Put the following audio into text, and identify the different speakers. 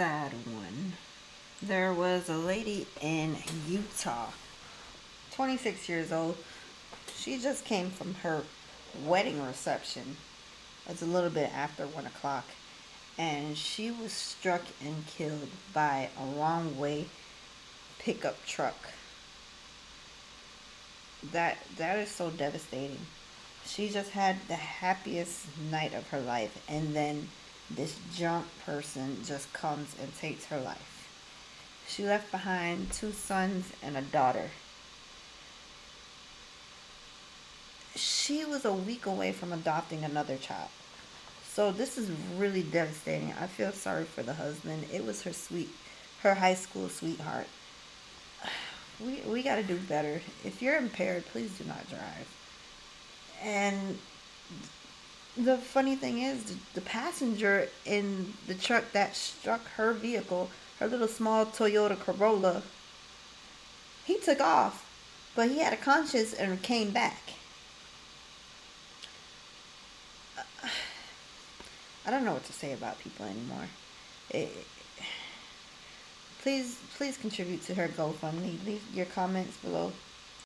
Speaker 1: sad one. There was a lady in Utah, 26 years old. She just came from her wedding reception. It's a little bit after 1 o'clock. And she was struck and killed by a wrong way pickup truck. That that is so devastating. She just had the happiest night of her life and then this junk person just comes and takes her life. She left behind two sons and a daughter. She was a week away from adopting another child. So this is really devastating. I feel sorry for the husband. It was her sweet her high school sweetheart. We we got to do better. If you're impaired, please do not drive. And the funny thing is, the passenger in the truck that struck her vehicle, her little small Toyota Corolla, he took off, but he had a conscience and came back. I don't know what to say about people anymore. It, please, please contribute to her GoFundMe. Leave your comments below.